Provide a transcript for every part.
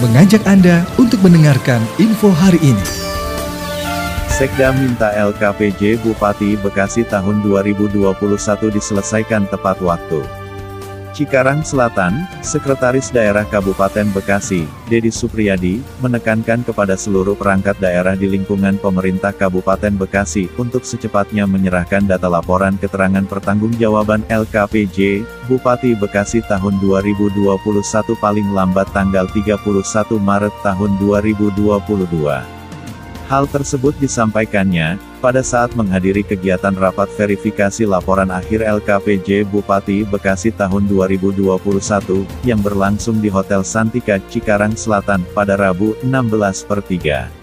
mengajak Anda untuk mendengarkan info hari ini. Sekda minta LKPJ Bupati Bekasi tahun 2021 diselesaikan tepat waktu. Cikarang Selatan, Sekretaris Daerah Kabupaten Bekasi, Dedi Supriyadi, menekankan kepada seluruh perangkat daerah di lingkungan pemerintah Kabupaten Bekasi untuk secepatnya menyerahkan data laporan keterangan pertanggungjawaban LKPJ, Bupati Bekasi tahun 2021 paling lambat tanggal 31 Maret tahun 2022. Hal tersebut disampaikannya, pada saat menghadiri kegiatan rapat verifikasi laporan akhir LKPJ Bupati Bekasi tahun 2021, yang berlangsung di Hotel Santika, Cikarang Selatan, pada Rabu, 16 per 3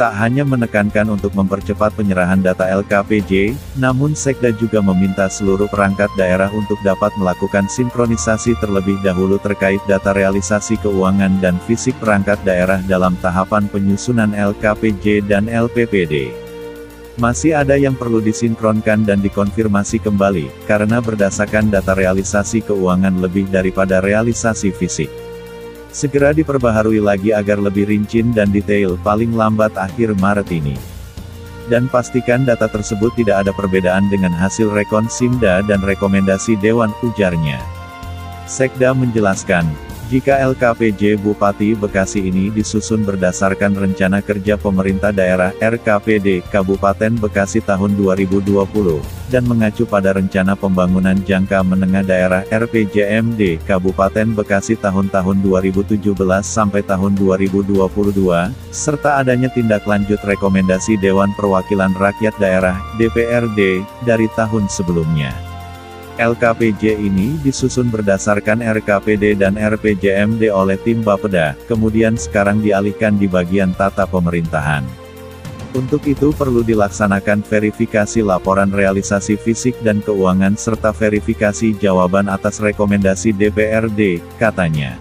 tak hanya menekankan untuk mempercepat penyerahan data LKPJ, namun Sekda juga meminta seluruh perangkat daerah untuk dapat melakukan sinkronisasi terlebih dahulu terkait data realisasi keuangan dan fisik perangkat daerah dalam tahapan penyusunan LKPJ dan LPPD. Masih ada yang perlu disinkronkan dan dikonfirmasi kembali, karena berdasarkan data realisasi keuangan lebih daripada realisasi fisik. Segera diperbaharui lagi agar lebih rinci dan detail paling lambat akhir Maret ini. Dan pastikan data tersebut tidak ada perbedaan dengan hasil rekon Simda dan rekomendasi Dewan ujarnya. Sekda menjelaskan, jika LKPJ Bupati Bekasi ini disusun berdasarkan Rencana Kerja Pemerintah Daerah RKPD Kabupaten Bekasi tahun 2020, dan mengacu pada Rencana Pembangunan Jangka Menengah Daerah RPJMD Kabupaten Bekasi tahun-tahun 2017 sampai tahun 2022, serta adanya tindak lanjut rekomendasi Dewan Perwakilan Rakyat Daerah DPRD dari tahun sebelumnya. LKPJ ini disusun berdasarkan RKPD dan RPJMD oleh tim Bapeda, kemudian sekarang dialihkan di bagian tata pemerintahan. Untuk itu perlu dilaksanakan verifikasi laporan realisasi fisik dan keuangan serta verifikasi jawaban atas rekomendasi DPRD, katanya.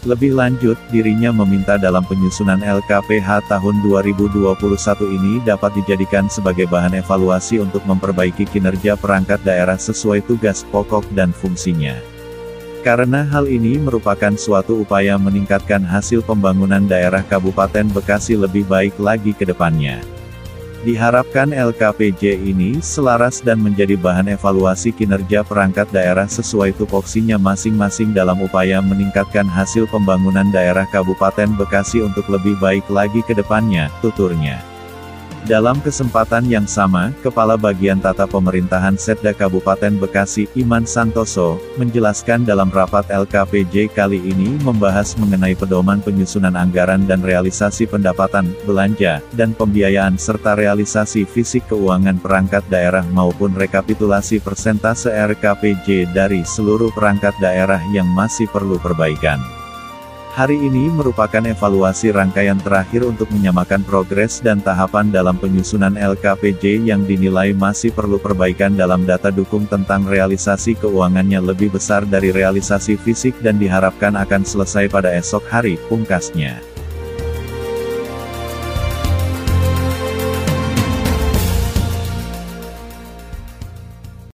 Lebih lanjut, dirinya meminta dalam penyusunan LKPH tahun 2021 ini dapat dijadikan sebagai bahan evaluasi untuk memperbaiki kinerja perangkat daerah sesuai tugas pokok dan fungsinya. Karena hal ini merupakan suatu upaya meningkatkan hasil pembangunan daerah Kabupaten Bekasi lebih baik lagi ke depannya. Diharapkan LKPJ ini selaras dan menjadi bahan evaluasi kinerja perangkat daerah sesuai tupoksinya masing-masing dalam upaya meningkatkan hasil pembangunan daerah Kabupaten Bekasi untuk lebih baik lagi ke depannya, tuturnya. Dalam kesempatan yang sama, Kepala Bagian Tata Pemerintahan Setda Kabupaten Bekasi, Iman Santoso, menjelaskan dalam rapat LKPJ kali ini membahas mengenai pedoman penyusunan anggaran dan realisasi pendapatan, belanja, dan pembiayaan serta realisasi fisik keuangan perangkat daerah maupun rekapitulasi persentase RKPJ dari seluruh perangkat daerah yang masih perlu perbaikan. Hari ini merupakan evaluasi rangkaian terakhir untuk menyamakan progres dan tahapan dalam penyusunan LKPJ yang dinilai masih perlu perbaikan dalam data dukung tentang realisasi keuangannya lebih besar dari realisasi fisik dan diharapkan akan selesai pada esok hari, pungkasnya.